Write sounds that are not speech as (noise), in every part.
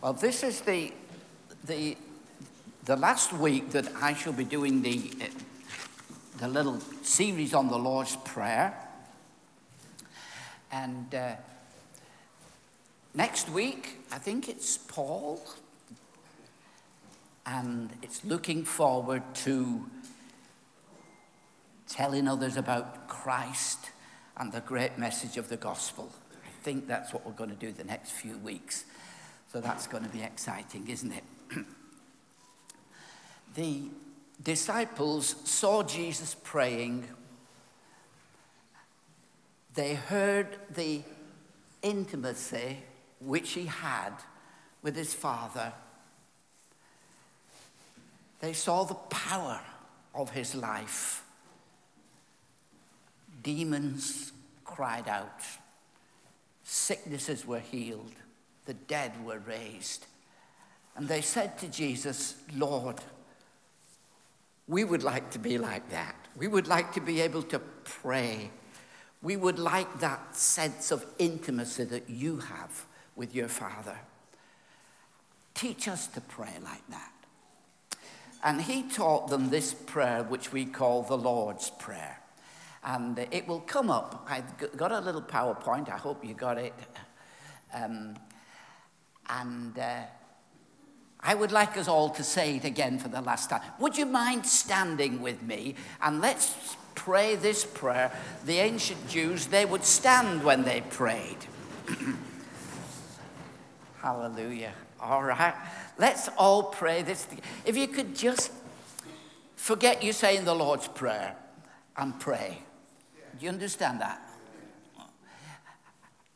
Well, this is the, the, the last week that I shall be doing the, the little series on the Lord's Prayer. And uh, next week, I think it's Paul. And it's looking forward to telling others about Christ and the great message of the gospel. I think that's what we're going to do the next few weeks. So that's going to be exciting, isn't it? (clears throat) the disciples saw Jesus praying. They heard the intimacy which he had with his Father. They saw the power of his life. Demons cried out, sicknesses were healed, the dead were raised. And they said to Jesus, Lord, we would like to be like that. We would like to be able to pray. We would like that sense of intimacy that you have with your Father. Teach us to pray like that. And he taught them this prayer, which we call the Lord's Prayer. And it will come up. I've got a little PowerPoint. I hope you got it. Um, and uh, I would like us all to say it again for the last time. Would you mind standing with me? And let's pray this prayer. The ancient Jews, they would stand when they prayed. (clears throat) Hallelujah. All right. Let's all pray this. If you could just forget you saying the Lord's Prayer and pray. Do you understand that?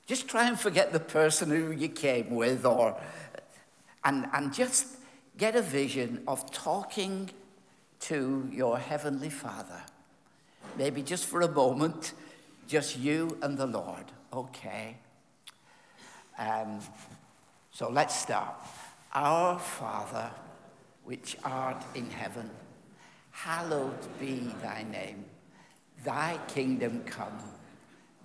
Just try and forget the person who you came with or and, and just get a vision of talking to your heavenly Father. Maybe just for a moment, just you and the Lord. Okay. Um, so let's start. Our Father, which art in heaven, hallowed be thy name. Thy kingdom come,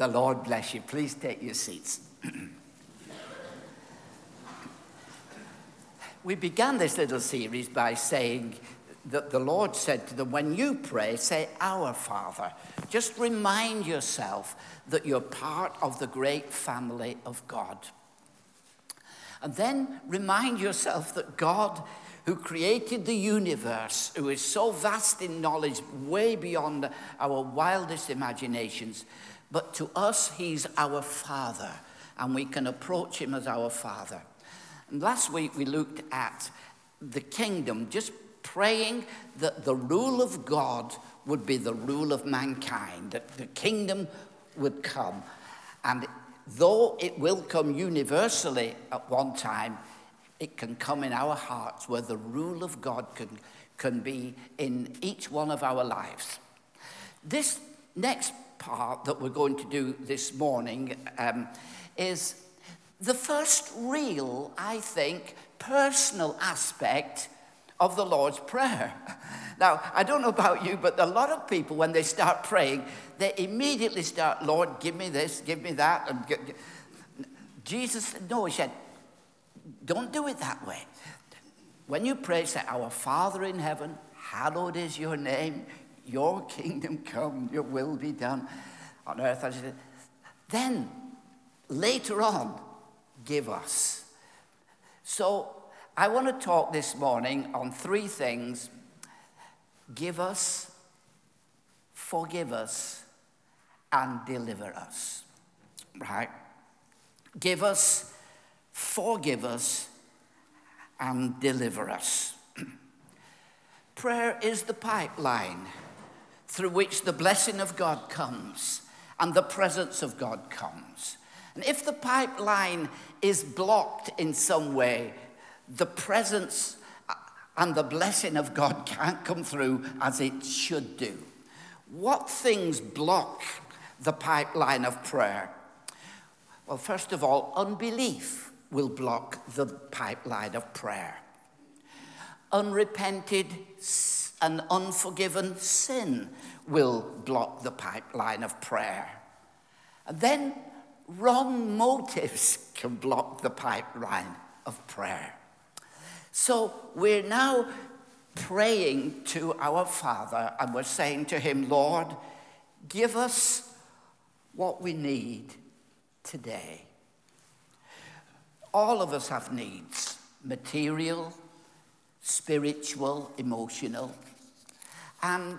The Lord bless you. Please take your seats. (clears throat) we began this little series by saying that the Lord said to them, When you pray, say, Our Father. Just remind yourself that you're part of the great family of God. And then remind yourself that God, who created the universe, who is so vast in knowledge, way beyond our wildest imaginations, but to us, He's our Father, and we can approach Him as our Father. And last week we looked at the kingdom, just praying that the rule of God would be the rule of mankind, that the kingdom would come. And though it will come universally at one time, it can come in our hearts where the rule of God can, can be in each one of our lives. This next part that we're going to do this morning um, is the first real, I think, personal aspect of the Lord's Prayer. (laughs) Now, I don't know about you, but a lot of people, when they start praying, they immediately start, Lord, give me this, give me that. And get, get. Jesus said, no, he said, don't do it that way. When you pray, say, Our Father in heaven, hallowed is your name, your kingdom come, your will be done on earth. Then, later on, give us. So, I want to talk this morning on three things give us, forgive us, and deliver us. Right? Give us, forgive us, and deliver us. (clears throat) Prayer is the pipeline through which the blessing of God comes and the presence of God comes. And if the pipeline is blocked in some way, the presence and the blessing of God (laughs) can't come through as it should do. What things block the pipeline of prayer? Well, first of all, unbelief will block the pipeline of prayer. Unrepented and unforgiven sin will block the pipeline of prayer. And then wrong motives (laughs) can block the pipeline of prayer. So we're now praying to our Father and we're saying to Him, Lord, give us what we need today. All of us have needs material, spiritual, emotional. And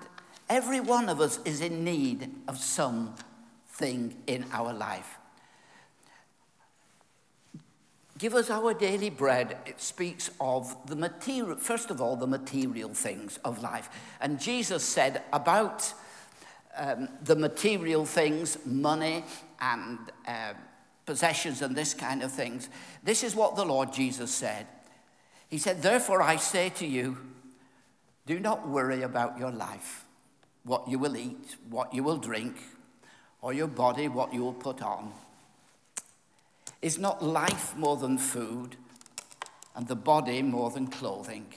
every one of us is in need of something in our life. Give us our daily bread. It speaks of the material, first of all, the material things of life. And Jesus said about um, the material things, money and uh, possessions and this kind of things, this is what the Lord Jesus said. He said, Therefore I say to you, do not worry about your life, what you will eat, what you will drink, or your body, what you will put on. Is not life more than food, and the body more than clothing?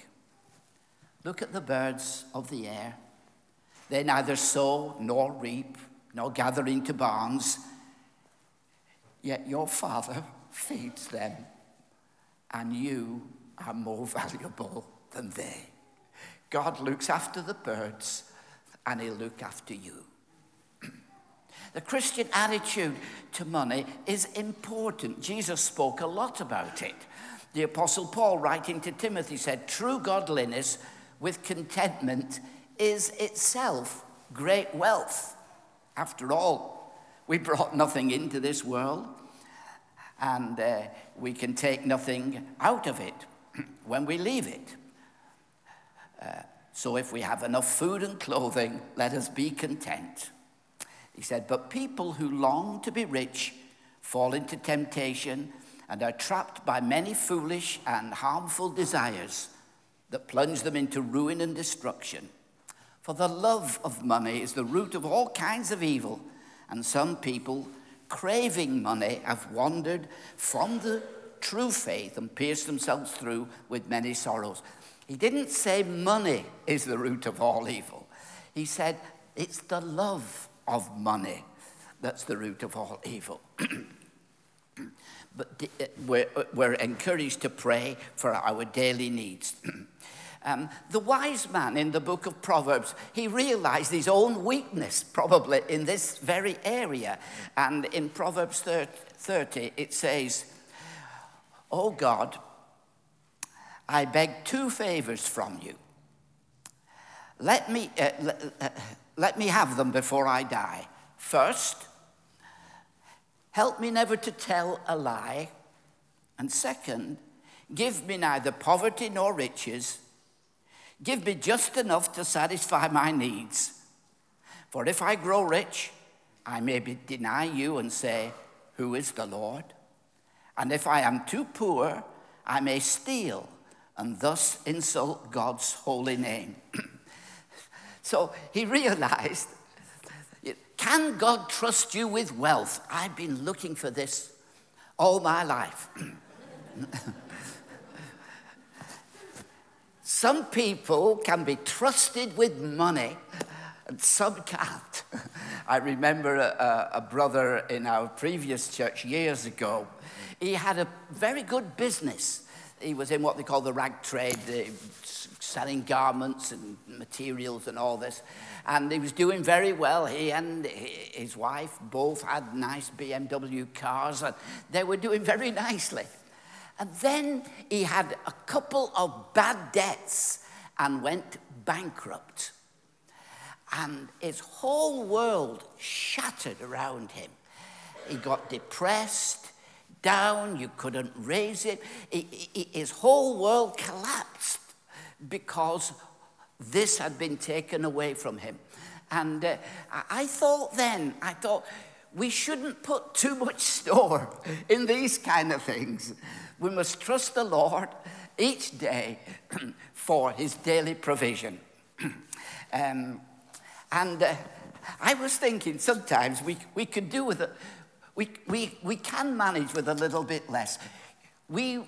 Look at the birds of the air. They neither sow nor reap nor gather into barns, yet your Father feeds them, and you are more (laughs) valuable than they. God looks after the birds, and He'll look after you. (clears throat) The Christian attitude to money is important. Jesus spoke a lot about it. The Apostle Paul, writing to Timothy, said, True godliness with contentment is itself great wealth. After all, we brought nothing into this world, and uh, we can take nothing out of it (clears throat) when we leave it. So if we have enough food and clothing, let us be content. He said, But people who long to be rich fall into temptation and are trapped by many foolish and harmful desires that plunge them into ruin and destruction. For the love of money is the root of all kinds of evil, and some people, craving money, have wandered from the true faith and pierced themselves through with many sorrows. He didn't say money is the root of all evil, he said it's the love of money. That's the root of all evil. (clears throat) but uh, we're, uh, we're encouraged to pray for our daily needs. (clears throat) Um, the wise man in the book of Proverbs, he realized his own weakness probably in this very area. And in Proverbs 30, it says, Oh God, I beg two favors from you. Let me, uh, uh, let me have them before I die. First, help me never to tell a lie. And second, give me neither poverty nor riches. Give me just enough to satisfy my needs. For if I grow rich, I may deny you and say, Who is the Lord? And if I am too poor, I may steal and thus insult God's holy name. (clears throat) So he realized can God trust you with wealth? I've been looking for this all my life. (clears throat) some people can be trusted with money and some can't. (laughs) I remember a, a, brother in our previous church years ago. He had a very good business. He was in what they call the rag trade, selling garments and materials and all this. And he was doing very well. He and his wife both had nice BMW cars, and they were doing very nicely. And then he had a couple of bad debts and went bankrupt. And his whole world shattered around him. He got depressed, down, you couldn't raise it. His whole world collapsed because this had been taken away from him. And uh, I thought then, I thought, we shouldn't put too much (laughs) store in these kind of things. We must trust the Lord each day (clears throat) for his daily provision. (clears throat) um, and uh, I was thinking sometimes we, we could do with it, we, we, we can manage with a little bit less. We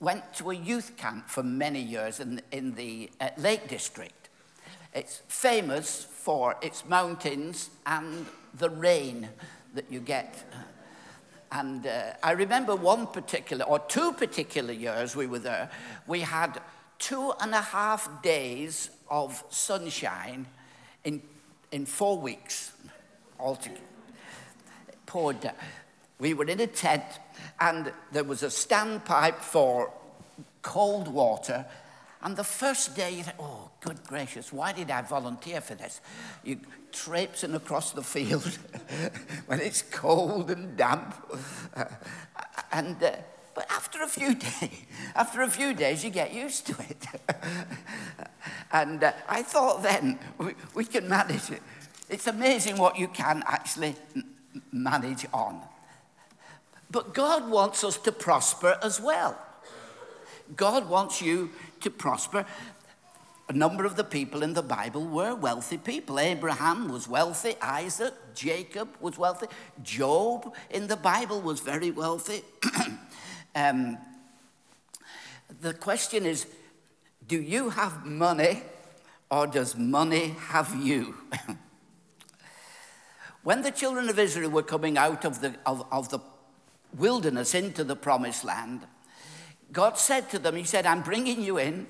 went to a youth camp for many years in, in the uh, Lake District. It's famous for its mountains and the rain that you get. And uh, I remember one particular, or two particular years we were there, we had two and a half days of sunshine in, in four weeks altogether. Poured. We were in a tent, and there was a standpipe for cold water. And the first day, you think, oh, good gracious, why did I volunteer for this? You traipsing across the field (laughs) when it's cold and damp. Uh, and, uh, but after a few (laughs) days, after a few days, you get used to it. (laughs) and uh, I thought then, we, we can manage it. It's amazing what you can actually manage on. But God wants us to prosper as well. God wants you to prosper. A number of the people in the Bible were wealthy people. Abraham was wealthy, Isaac, Jacob was wealthy, Job in the Bible was very wealthy. (clears throat) um, the question is do you have money or does money have you? (laughs) when the children of Israel were coming out of the, of, of the wilderness into the promised land, God said to them, He said, I'm bringing you in.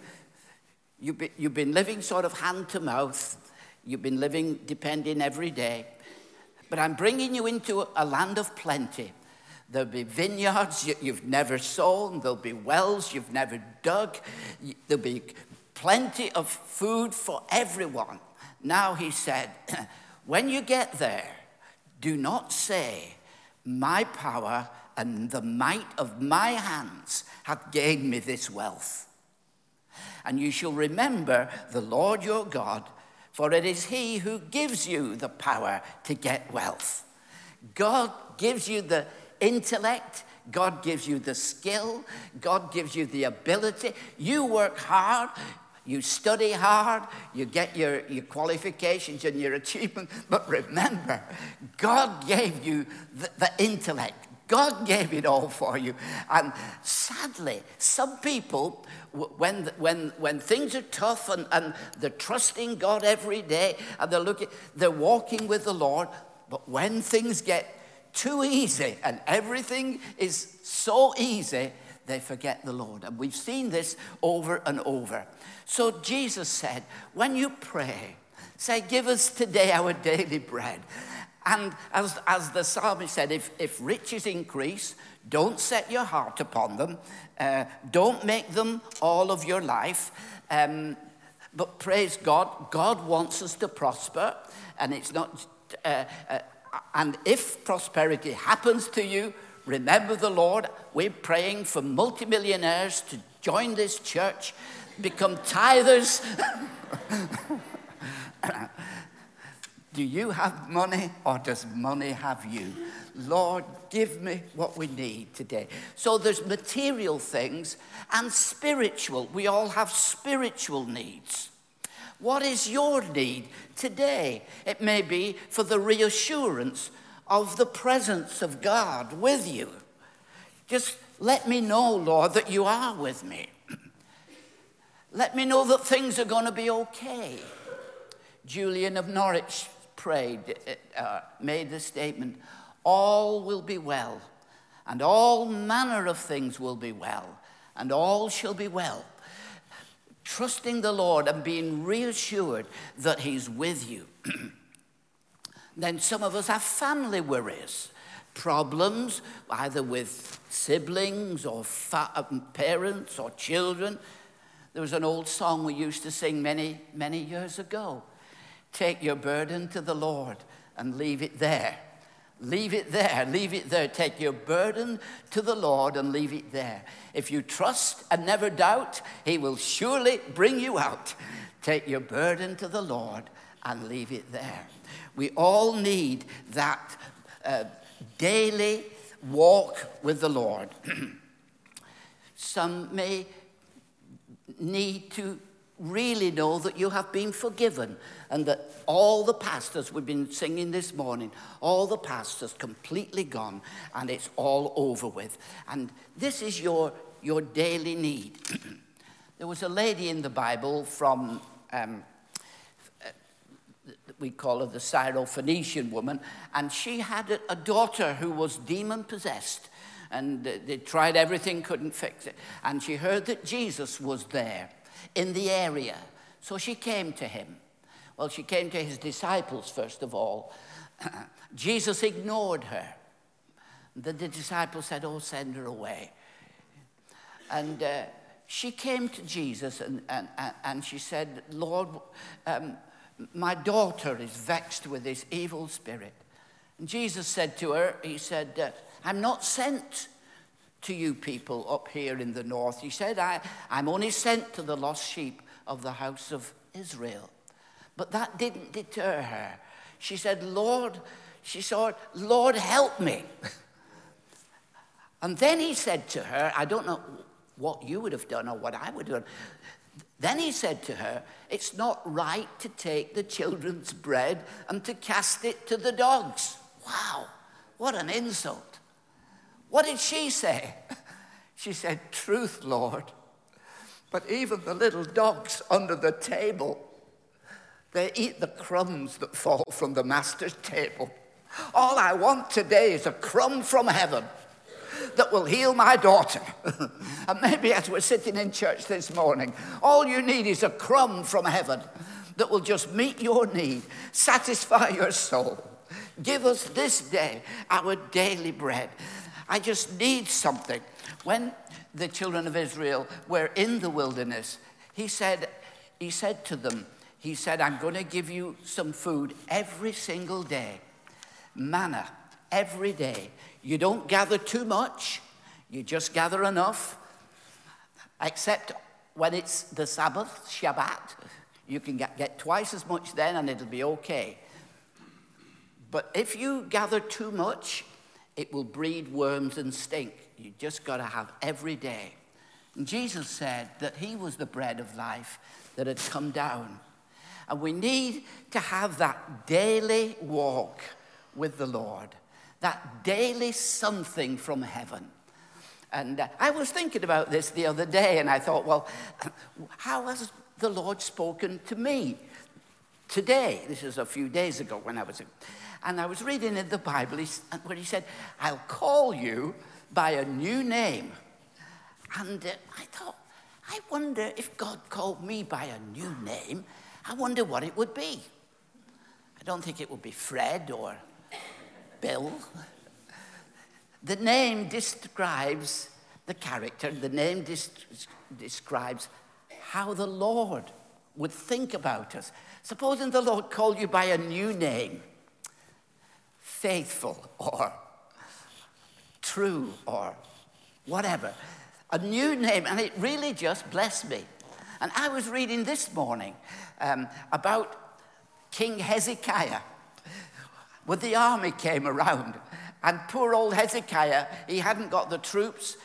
You've you've been living sort of hand to mouth. You've been living depending every day. But I'm bringing you into a land of plenty. There'll be vineyards you've never sown. There'll be wells you've never dug. There'll be plenty of food for everyone. Now, he said, (clears throat) when you get there, do not say, My power and the might of my hands hath gained me this wealth. And you shall remember the Lord your God, for it is he who gives you the power to get wealth. God gives you the intellect, God gives you the skill, God gives you the ability. You work hard, you study hard, you get your, your qualifications and your (laughs) achievement, but remember, God gave you the, the intellect. God gave it all for you. And sadly, some people, when, when, when things are tough and, and they're trusting God every day and they're looking, they're walking with the Lord, but when things get too easy and everything is so easy, they forget the Lord. And we've seen this over and over. So Jesus said, when you pray, say, Give us today our daily bread. And as, as the psalmist said, if, if riches increase, don't set your heart upon them. Uh, don't make them all of your life. Um, but praise God, God wants us to prosper. And it's not, uh, uh, and if prosperity happens to you, remember the Lord. We're praying for multimillionaires to join this church, become tithers. (laughs) Do you have money or does money have you? Lord, give me what we need today. So there's material things and spiritual. We all have spiritual needs. What is your need today? It may be for the reassurance of the presence of God with you. Just let me know, Lord, that you are with me. (clears throat) let me know that things are going to be okay. Julian of Norwich prayed, uh, made the statement, All will be well, and all manner of things will be well, and all shall be well. Trusting the Lord and being reassured that He's with you. (clears throat) then some of us have family worries, problems either with siblings or fa- uh, parents or children. There was an old song we used to sing many, many years ago. Take your burden to the Lord and leave it there. Leave it there. Leave it there. Take your burden to the Lord and leave it there. If you trust and never doubt, He will surely bring you out. Take your burden to the Lord and leave it there. We all need that uh, daily walk with the Lord. (clears throat) Some may need to really know that you have been forgiven and that all the pastors we've been singing this morning, all the pastors completely gone and it's all over with. And this is your, your daily need. (clears throat) there was a lady in the Bible from, um, we call her the Syrophoenician woman, and she had a, daughter who was demon possessed. And they tried everything, couldn't fix it. And she heard that Jesus was there in the area. So she came to him. Well, she came to his disciples, first of all. (clears throat) Jesus ignored her. The, the disciples said, Oh, send her away. And uh, she came to Jesus and, and, and she said, Lord, um, my daughter is vexed with this evil spirit. And Jesus said to her, He said, uh, I'm not sent to you people up here in the north. He said, I, I'm only sent to the lost sheep of the house of Israel. But that didn't deter her. She said, Lord, she said, Lord, help me. and then he said to her, I don't know what you would have done or what I would have done. Then he said to her, It's not right to take the children's bread and to cast it to the dogs. Wow, what an insult. What did she say? (laughs) She said, Truth, Lord. But even the little dogs under the table, they eat the crumbs that fall from the master's table. All I want today is a crumb from heaven that will heal my daughter. (laughs) and maybe as we're sitting in church this morning, all you need is a crumb from heaven that will just meet your need, satisfy your soul. Give us this day our daily bread. I just need something. When the children of Israel were in the wilderness, he said, he said to them, he said, I'm going to give you some food every single day. Manna every day. You don't gather too much, you just gather enough, except when it's the Sabbath, Shabbat. You can get, get twice as much then and it'll be okay. But if you gather too much, it will breed worms and stink. You just got to have every day. And Jesus said that he was the bread of life that had come down. And we need to have that daily walk with the Lord, that daily something from heaven. And uh, I was thinking about this the other day, and I thought, well, (laughs) how has the Lord spoken to me today? This is a few days ago when I was. And I was reading in the Bible where he said, I'll call you by a new name. And uh, I thought, I wonder if God called me by a new name, I wonder what it would be. I don't think it would be Fred or Bill. The name describes the character, the name describes how the Lord would think about us. Supposing the Lord called you by a new name faithful or true or whatever. A new name, and it really just blessed me. And I was reading this morning um, about King Hezekiah. When the army came around, and poor old Hezekiah, he hadn't got the troops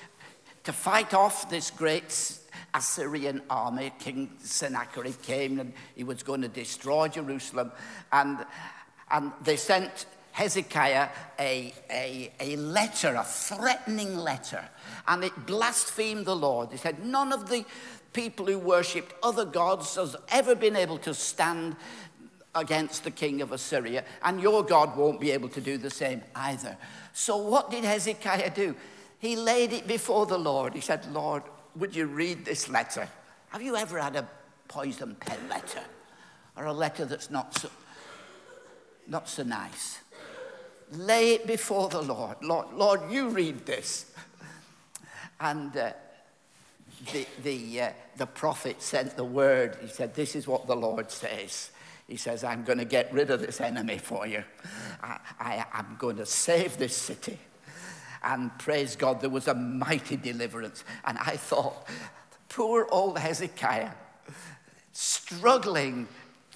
to fight off this great Assyrian army. King Sennacherib came and he was going to destroy Jerusalem. And, and they sent Hezekiah a, a, a letter, a threatening letter, and it blasphemed the Lord. He said, None of the people who worshipped other gods has ever been able to stand against the king of Assyria, and your God won't be able to do the same either. So, what did Hezekiah do? He laid it before the Lord. He said, Lord, would you read this letter? Have you ever had a poison pen letter? Or a letter that's not so, not so nice? lay it before the Lord. Lord, Lord you read this. And uh, the, the, uh, the prophet sent the word. He said, This is what the Lord says. He says, I'm going to get rid of this enemy for you. I, I, I'm going to save this city. And praise God, there was a mighty deliverance. And I thought, poor old Hezekiah, struggling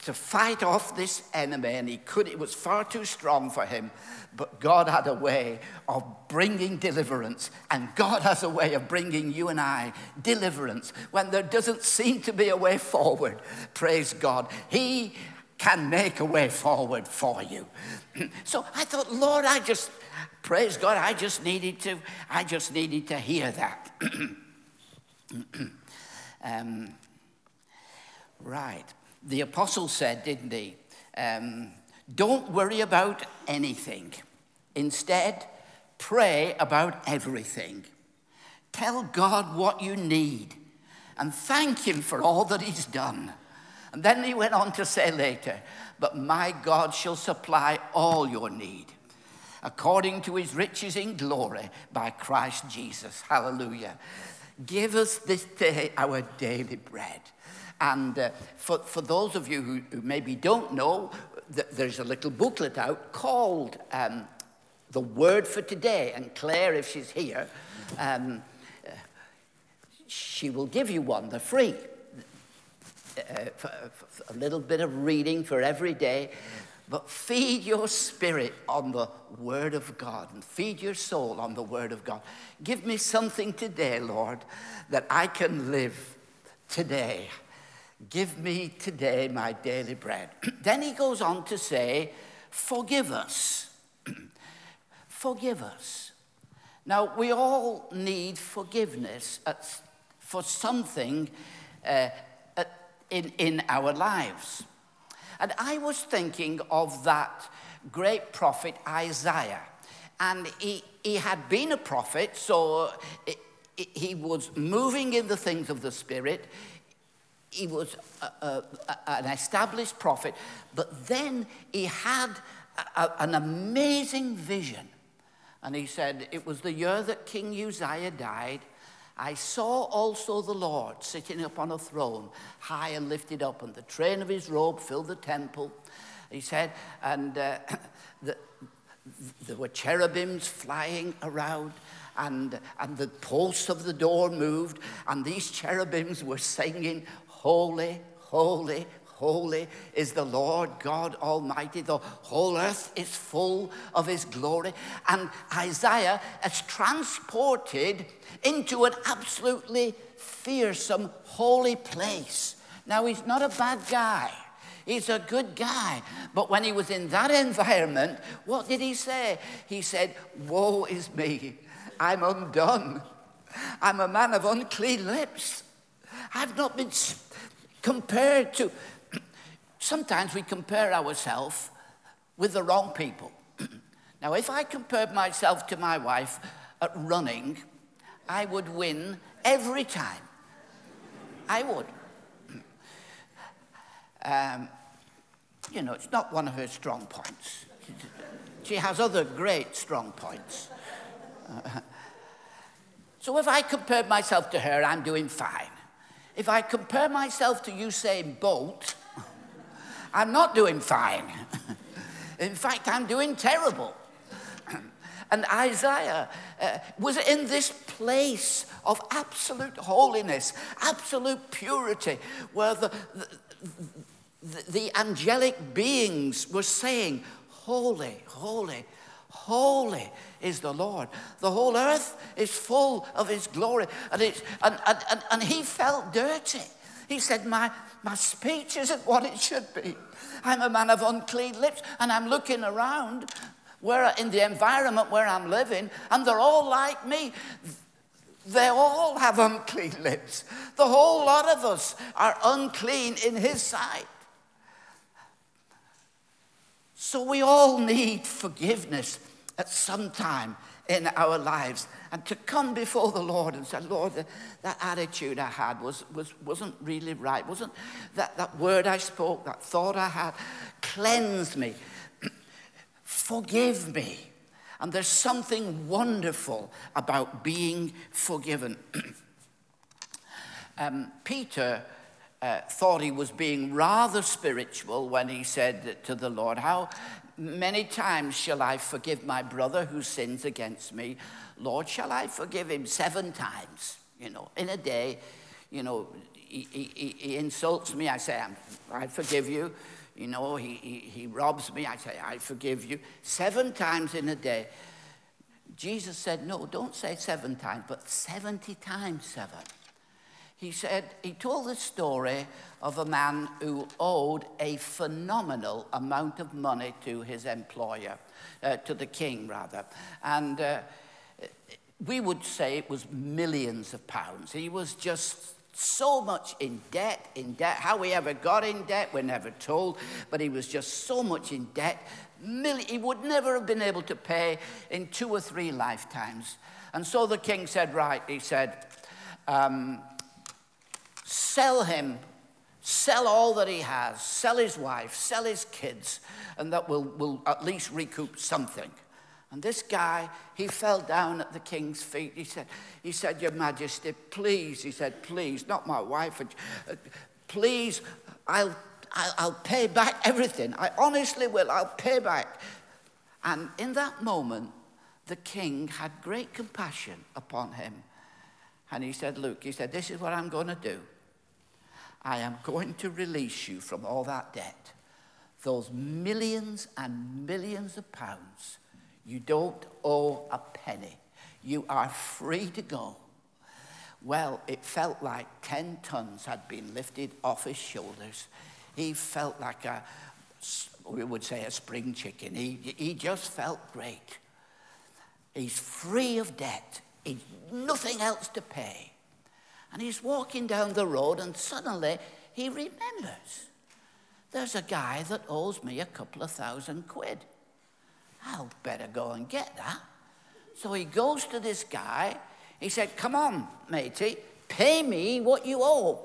to fight off this enemy, and he could, it was far too strong for him. But God had a way of bringing deliverance, and God has a way of bringing you and I deliverance when there doesn't seem to be a way forward. Praise God. He can make a way forward for you. (clears throat) so I thought, Lord, I just, praise God, I just needed to, I just needed to hear that. (clears throat) um, right. The apostle said, didn't he? Um, don't worry about anything. Instead, pray about everything. Tell God what you need and thank Him for all that He's done. And then he went on to say later, But my God shall supply all your need according to his riches in glory by Christ Jesus. Hallelujah. Give us this day our daily bread. And uh, for, for those of you who, who maybe don't know, th- there's a little booklet out called um, The Word for Today. And Claire, if she's here, um, uh, she will give you one. They're free uh, a little bit of reading for every day, but feed your spirit on the Word of God and feed your soul on the Word of God. Give me something today, Lord, that I can live today. Give me today my daily bread. (clears throat) then he goes on to say, Forgive us. (clears throat) forgive us. Now, we all need forgiveness for something uh, in, in our lives. And I was thinking of that great prophet Isaiah. And he, he had been a prophet, so he was moving in the things of the Spirit. He was a, a, an established prophet, but then he had an amazing vision. And he said, It was the year that King Uzziah died. I saw also the Lord sitting upon a throne, high and lifted up, and the train of his robe filled the temple. He said, and uh, (coughs) the, there were cherubims flying around, and, and the posts of the door moved, and these cherubims were singing, Holy, holy, Holy is the Lord God Almighty. The whole earth is full of His glory. And Isaiah is transported into an absolutely fearsome, holy place. Now, he's not a bad guy. He's a good guy. But when he was in that environment, what did he say? He said, Woe is me. I'm undone. I'm a man of unclean lips. I've not been compared to sometimes we compare ourselves with the wrong people. (clears throat) now, if I compared myself to my wife at running, I would win every time. I would. (clears throat) Um, you know, it's not one of her strong points. She has other great strong points. (laughs) So if I compare myself to her, I'm doing fine. If I compare myself to Usain Bolt, I'm not doing fine. (laughs) in fact, I'm doing terrible. (clears throat) And Isaiah uh, was in this place of absolute holiness, absolute purity, where the, the, the, angelic beings were saying, Holy, holy, holy is the Lord. The whole earth is full of his glory. And, it's, and, and, and, and he felt dirty. He said, my, my speech isn't what it should be. I'm a man of unclean lips, and I'm looking around where in the environment where I'm living, and they're all like me. They all have unclean lips. The whole lot of us are unclean in His sight. So we all need forgiveness at some time in our lives and to come before the Lord and say, Lord, that attitude I had was, was, wasn't really right. Wasn't that, that word I spoke, that thought I had, cleanse me, (clears throat) forgive me. And there's something wonderful about being forgiven. (clears throat) um, Peter uh, thought he was being rather spiritual when he said to the Lord, How many times shall I forgive my brother who sins against me? Lord, shall I forgive him seven times? You know, in a day, you know, he, he, he insults me. I say, I forgive you. You know, he, he, he robs me. I say, I forgive you. Seven times in a day. Jesus said, No, don't say seven times, but 70 times seven. He said, He told the story of a man who owed a phenomenal amount of money to his employer, uh, to the king, rather. And uh, we would say it was millions of pounds. He was just so much in debt, in debt. How he ever got in debt, we're never told, but he was just so much in debt. He would never have been able to pay in two or three lifetimes. And so the king said, Right, he said, um, sell him, sell all that he has, sell his wife, sell his kids, and that will, will at least recoup something. And this guy, he fell down at the king's feet. He said, he said, Your Majesty, please, he said, please, not my wife, uh, please, I'll, I'll, I'll pay back everything. I honestly will, I'll pay back. And in that moment, the king had great compassion upon him. And he said, Look, he said, this is what I'm going to do. I am going to release you from all that debt, those millions and millions of pounds you don't owe a penny. You are free to go. Well, it felt like 10 tons had been lifted off his shoulders. He felt like a, we would say, a spring chicken. He, he just felt great. He's free of debt. He's nothing else to pay. And he's walking down the road, and suddenly he remembers there's a guy that owes me a couple of thousand quid. I'll better go and get that. So he goes to this guy. He said, Come on, matey, pay me what you owe.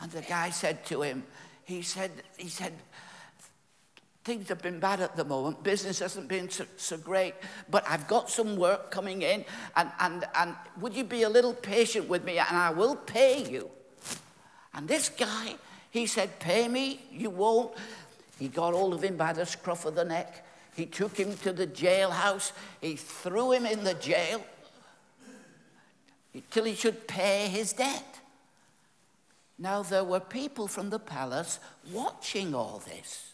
And the guy said to him, he said, he said, things have been bad at the moment. Business hasn't been so, so, great, but I've got some work coming in, and, and, and would you be a little patient with me, and I will pay you. And this guy, he said, Pay me, you won't. He got hold of him by the scruff of the neck. He took him to the jailhouse. He threw him in the jail till he should pay his debt. Now, there were people from the palace watching all this.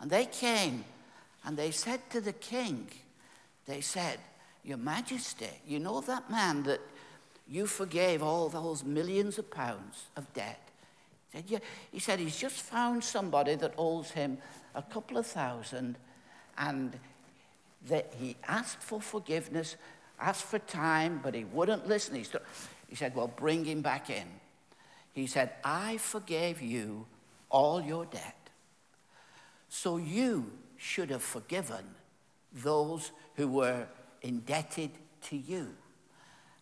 And they came and they said to the king, They said, Your Majesty, you know that man that you forgave all those millions of pounds of debt? He said, yeah. he said, He's just found somebody that owes him a couple of thousand and that he asked for forgiveness, asked for time, but he wouldn't listen. He, st- he said, Well, bring him back in. He said, I forgave you all your debt. So you should have forgiven those who were indebted to you.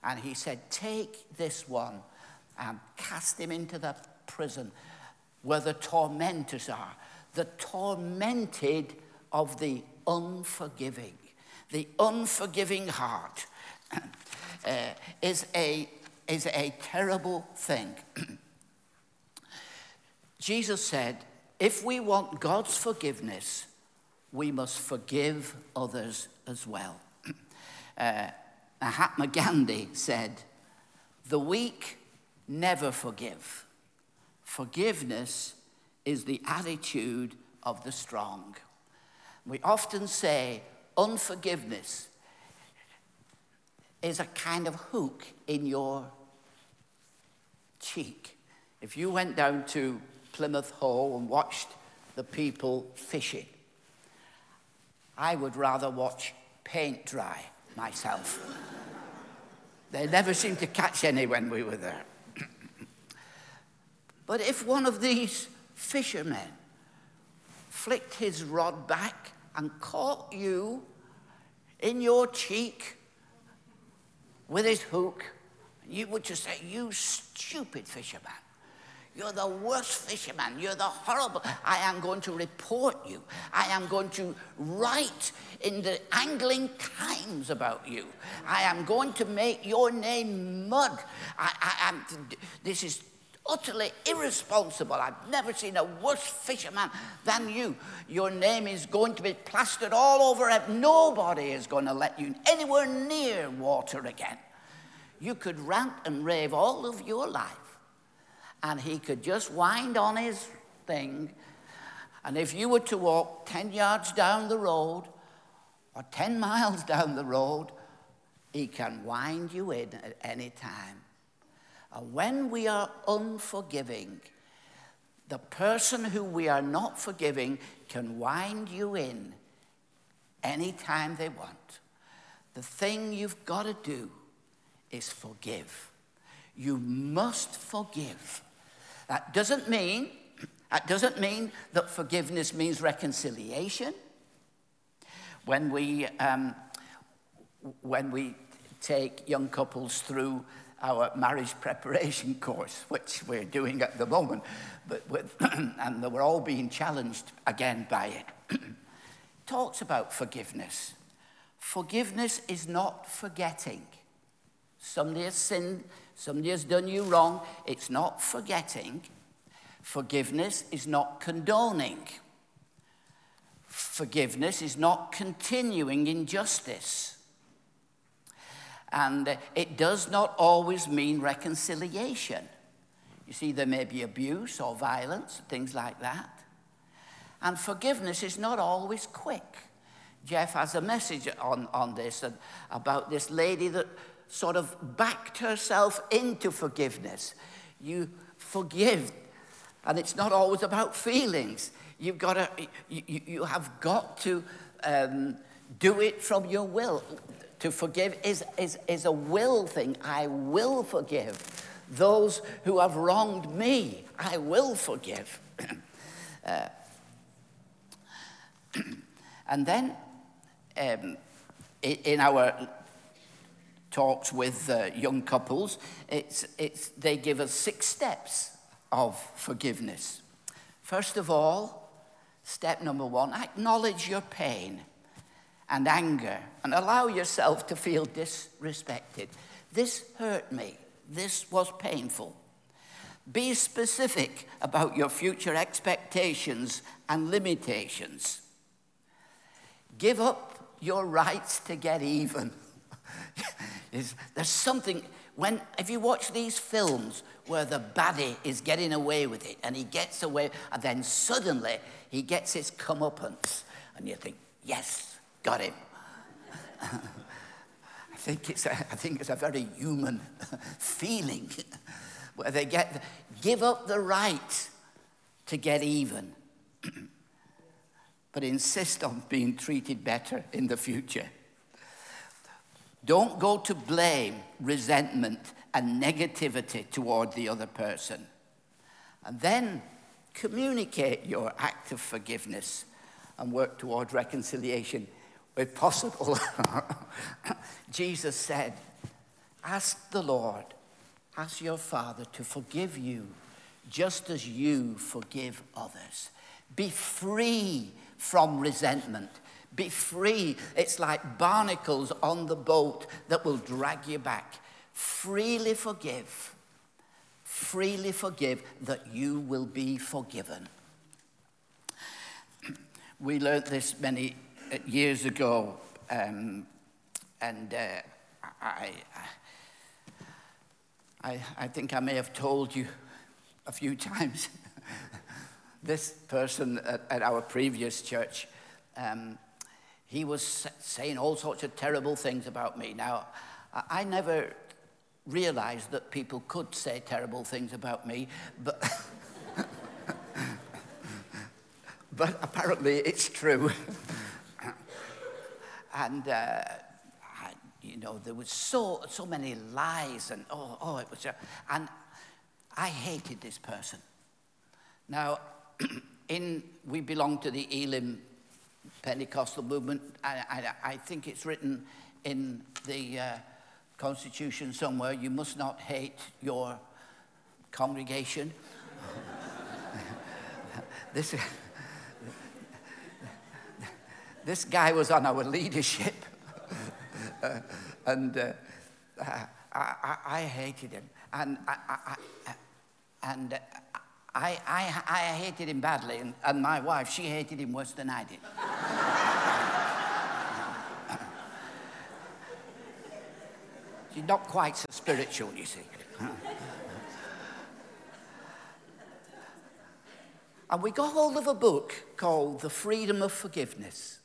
And he said, Take this one and cast him into the prison where the tormentors are. The tormented of the unforgiving. The unforgiving heart (clears throat) uh, is, a, is a terrible thing. (clears throat) Jesus said, if we want God's forgiveness, we must forgive others as well. (clears throat) Uh, Mahatma Gandhi said, The weak never forgive. Forgiveness is the attitude of the strong. We often say unforgiveness is a kind of hook in your cheek. If you went down to Plymouth Hoe and watched the people fishing, I would rather watch paint dry myself. (laughs) they never seemed to catch any when we were there. (clears throat) but if one of these fishermen flicked his rod back and caught you in your cheek with his hook, you would just say, You stupid fisherman. You're the worst fisherman. You're the horrible. I am going to report you. I am going to write in the angling times about you. I am going to make your name mud. I, I am. This is utterly irresponsible. I've never seen a worse fisherman than you. Your name is going to be plastered all over. Nobody is going to let you anywhere near water again. You could rant and rave all of your life, and he could just wind on his thing. And if you were to walk 10 yards down the road or 10 (laughs) miles down the road, he can wind you in at any time. And when we are unforgiving, the person who we are not forgiving can wind you in anytime they want. The thing you've got to do is forgive. You must forgive. That doesn't mean that doesn't mean that forgiveness means reconciliation. When we um, when we take young couples through our marriage preparation (laughs) course, which we're doing at the moment, but with, (clears throat) and we're all being challenged again by it, (clears throat) talks about forgiveness. Forgiveness is not forgetting. Somebody has sinned, somebody has done you wrong. It's not forgetting. Forgiveness is not condoning. Forgiveness is not continuing injustice. And it does not always mean reconciliation. You see, there may be abuse or violence, things like that. And forgiveness is not always quick. Jeff has a message on, on this about this lady that sort of backed herself into forgiveness. You forgive, and it's not always about feelings. You've got to, you, you have got to um, do it from your will. To forgive is, is, is a will thing. I will forgive. Those who have wronged me, I will forgive. (clears throat) uh, (clears throat) and then um, in our talks with uh, young couples, it's, it's, they give us six steps of forgiveness. First of all, step number one acknowledge your pain and anger and allow yourself to feel disrespected. This hurt me. This was painful. Be specific about your future expectations and limitations. Give up your rights to get even. (laughs) There's something, when, if you watch these films where the baddie is getting away with it and he gets away, and then suddenly he gets his comeuppance, and you think, yes, got him. (laughs) I think it's a, I think it's a very human (laughs) feeling (laughs) where they get give up the right to get even, (clears throat) but insist on being treated better in the future. Don't go to blame, resentment, and negativity toward the other person. And then communicate your act of forgiveness and work toward reconciliation if possible. (laughs) Jesus said, Ask the Lord, ask your Father to forgive you just as you forgive others. Be free from resentment. Be free. It's like barnacles on the boat that will drag you back. Freely forgive. Freely forgive that you will be forgiven. (clears throat) We learned this many years ago, um, and uh, I, I, I think I may have told you a few (laughs) times. this person at, at, our previous church, um, he was saying all sorts of terrible things about me. Now, I never realized that people could say terrible things about me, but, (laughs) but apparently it's true. (laughs) And, uh, I, you know, there was so, so many lies and, oh, oh, it was, uh, and I hated this person. Now, (clears throat) in, we belong to the Elim Pentecostal movement. I, I, I think it's written in the uh, Constitution somewhere, you must not hate your congregation. (laughs) this, this guy was on our leadership. uh, (laughs) and uh, I, I, I, hated him. And I, I and I, I, hated him badly, and, and, my wife, she hated him worse than I did. Not quite so spiritual, you see. (laughs) And we got hold of a book called The Freedom of Forgiveness.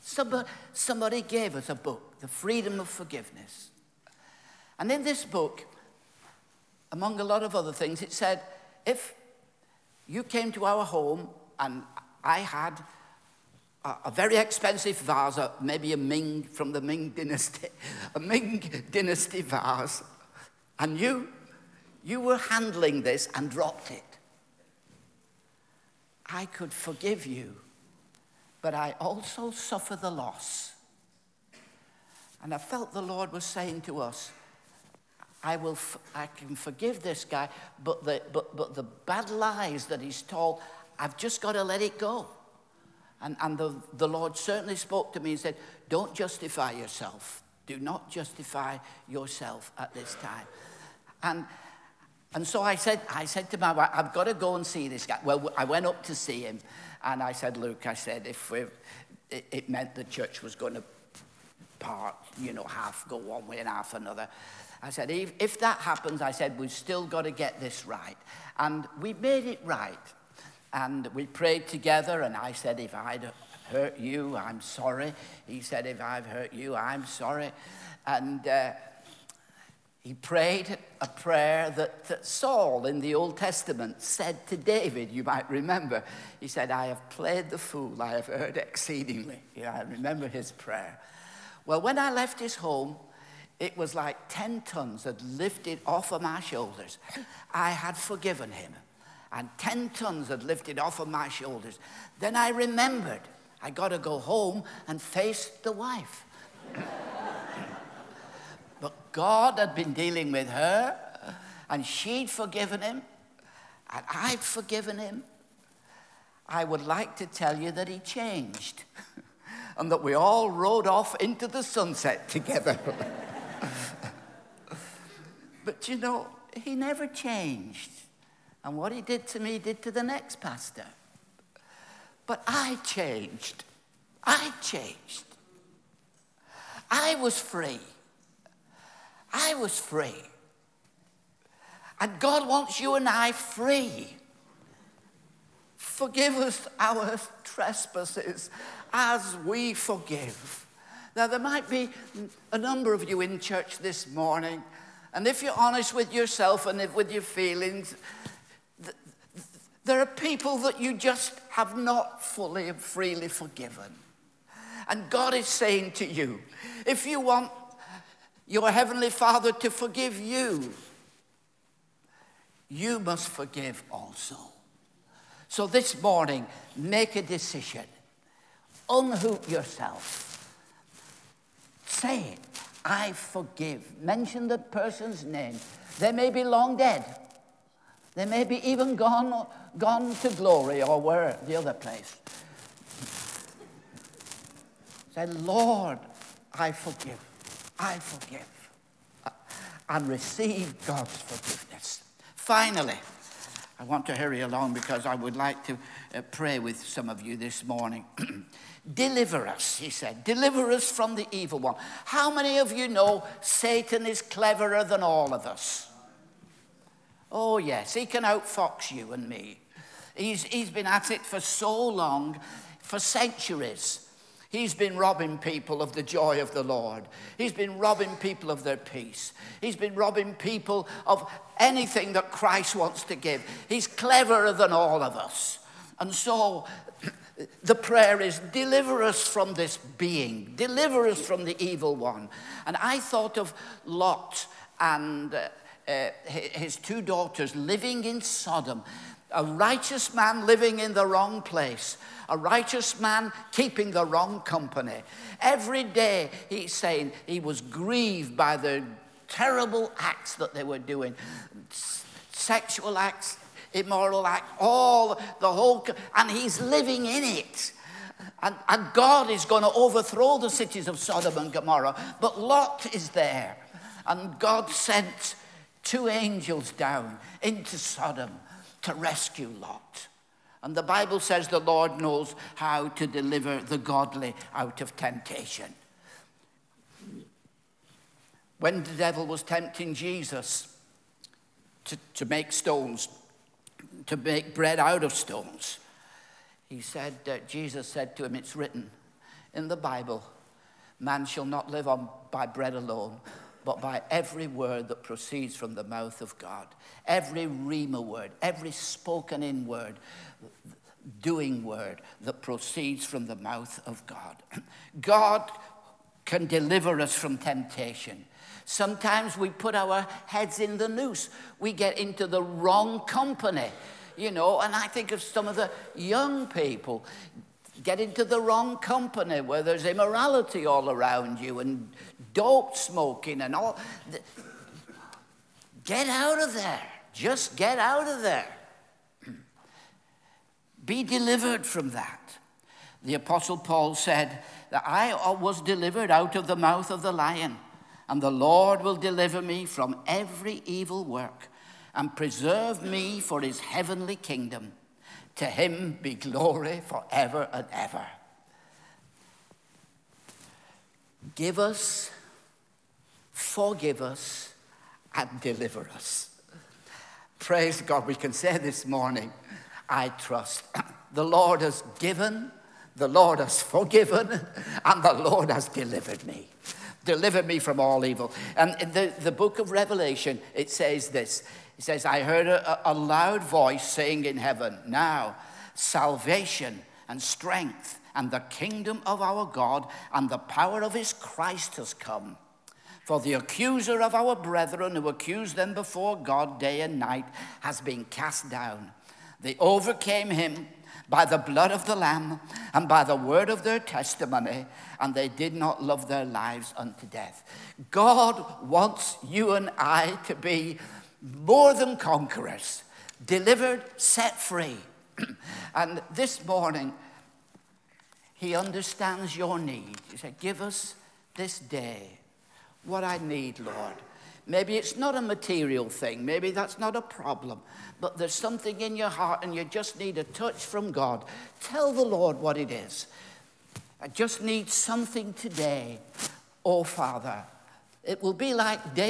Somebody, somebody gave us a book, The Freedom of Forgiveness. And in this book, among a lot of other things, it said if you came to our home and I had a, very expensive vase, maybe a Ming from the Ming dynasty, (laughs) a Ming dynasty vase, and you, you were handling this and dropped it. I could forgive you, but I also suffer the loss. And I felt the Lord was saying to us, I, will f- I can forgive this guy, but the, but, but the bad lies that he's told, I've just got to let it go. And, and the, the Lord certainly spoke to me and said, Don't justify yourself. Do not justify yourself at this time. And, and so I said, I said to my wife, I've got to go and see this guy. Well, I went up to see him, and I said, Luke, I said, if we it, it meant the church was going to part, you know, half go one way and half another. I said, if, if that happens, I said, we've still got to get this right. And we made it right. And we prayed together, and I said, if I'd hurt you, I'm sorry. He said, if I've hurt you, I'm sorry. And uh, he prayed a prayer that, that Saul in the Old Testament said to David, you might remember. He said, I have played the fool, I have erred exceedingly. Yeah, I remember his prayer. Well, when I left his home, it was like 10 tons had lifted off of my shoulders. I had forgiven him, and 10 tons had lifted off of my shoulders. Then I remembered I got to go home and face the wife. but God had been dealing with her, and she'd forgiven him, and I'd forgiven him. I would like to tell you that he changed, (laughs) and that we all rode off into the sunset together. (laughs) but you know, he never changed. And what he did to me, he did to the next pastor. But I changed. I changed. I was free. I was free. And God wants you and I free. Forgive us our trespasses as we forgive. Now, there might be a number of you in church this morning, and if you're honest with yourself and with your feelings, there are people that you just have not fully and freely forgiven. And God is saying to you, if you want your Heavenly Father to forgive you, you must forgive also. So this morning, make a decision. Unhook yourself Say it. I forgive. Mention the person's name. They may be long dead. They may be even gone, gone to glory or where, the other place. Say, Lord, I forgive. I forgive. And receive God's forgiveness. Finally, I want to hurry along because I would like to uh, pray with some of you this morning. (clears throat) Deliver us, he said. Deliver us from the evil one. How many of you know Satan is cleverer than all of us? Oh, yes, he can outfox you and me. He's, he's been at it for so long, for centuries. He's been robbing people of the joy of the Lord. He's been robbing people of their peace. He's been robbing people of anything that Christ wants to give. He's cleverer than all of us. And so (clears throat) the prayer is, deliver us from this being, deliver us from the evil one. And I thought of Lot and uh, uh, his two daughters living in Sodom, a righteous man living in the wrong place, a righteous man keeping the wrong company. Every day he's saying he was grieved by the terrible acts that they were doing sexual acts, immoral act, all the whole, and he's living in it. And, and God is going to overthrow the cities of Sodom and Gomorrah, but Lot is there. And God sent two angels down into Sodom to rescue Lot. And the Bible says the Lord knows how to deliver the godly out of temptation. When the devil was tempting Jesus to, to make stones to make bread out of stones. He said, uh, Jesus said to him, It's written in the Bible, man shall not live on by bread alone, but by every word that proceeds from the mouth of God. Every rhema word, every spoken in word, doing word that proceeds from the mouth of God. (clears throat) God can deliver us from temptation. Sometimes we put our heads in the noose. We get into the wrong company, you know. And I think of some of the young people get into the wrong company where there's immorality all around you and dope smoking and all. Get out of there. Just get out of there. (clears throat) Be delivered from that. The Apostle Paul said that I uh, was delivered out of the mouth of the lion and the Lord will deliver me from every evil work and preserve me for his heavenly kingdom. To him be glory forever and ever. Give us, forgive us, and deliver us. Praise God, we can say this morning, I trust. (clears throat) The Lord has given, the Lord has forgiven, and the Lord has delivered me. Deliver me from all evil. And in the, the book of Revelation, it says this It says, I heard a, a loud voice saying in heaven, Now salvation and strength and the kingdom of our God and the power of his Christ has come. For the accuser of our brethren who accused them before God day and night has been cast down. They overcame him by the blood of the Lamb and by the word of their testimony, and they did not love their lives unto death. God wants you and I to be more than conquerors, delivered, set free. (clears throat) and this morning, He understands your need. He said, Give us this day what I need, Lord. Maybe it's not a material thing. Maybe that's not a problem. But there's something in your heart and you just need a touch from God. Tell the Lord what it is. I just need something today. Oh, Father. It will be like day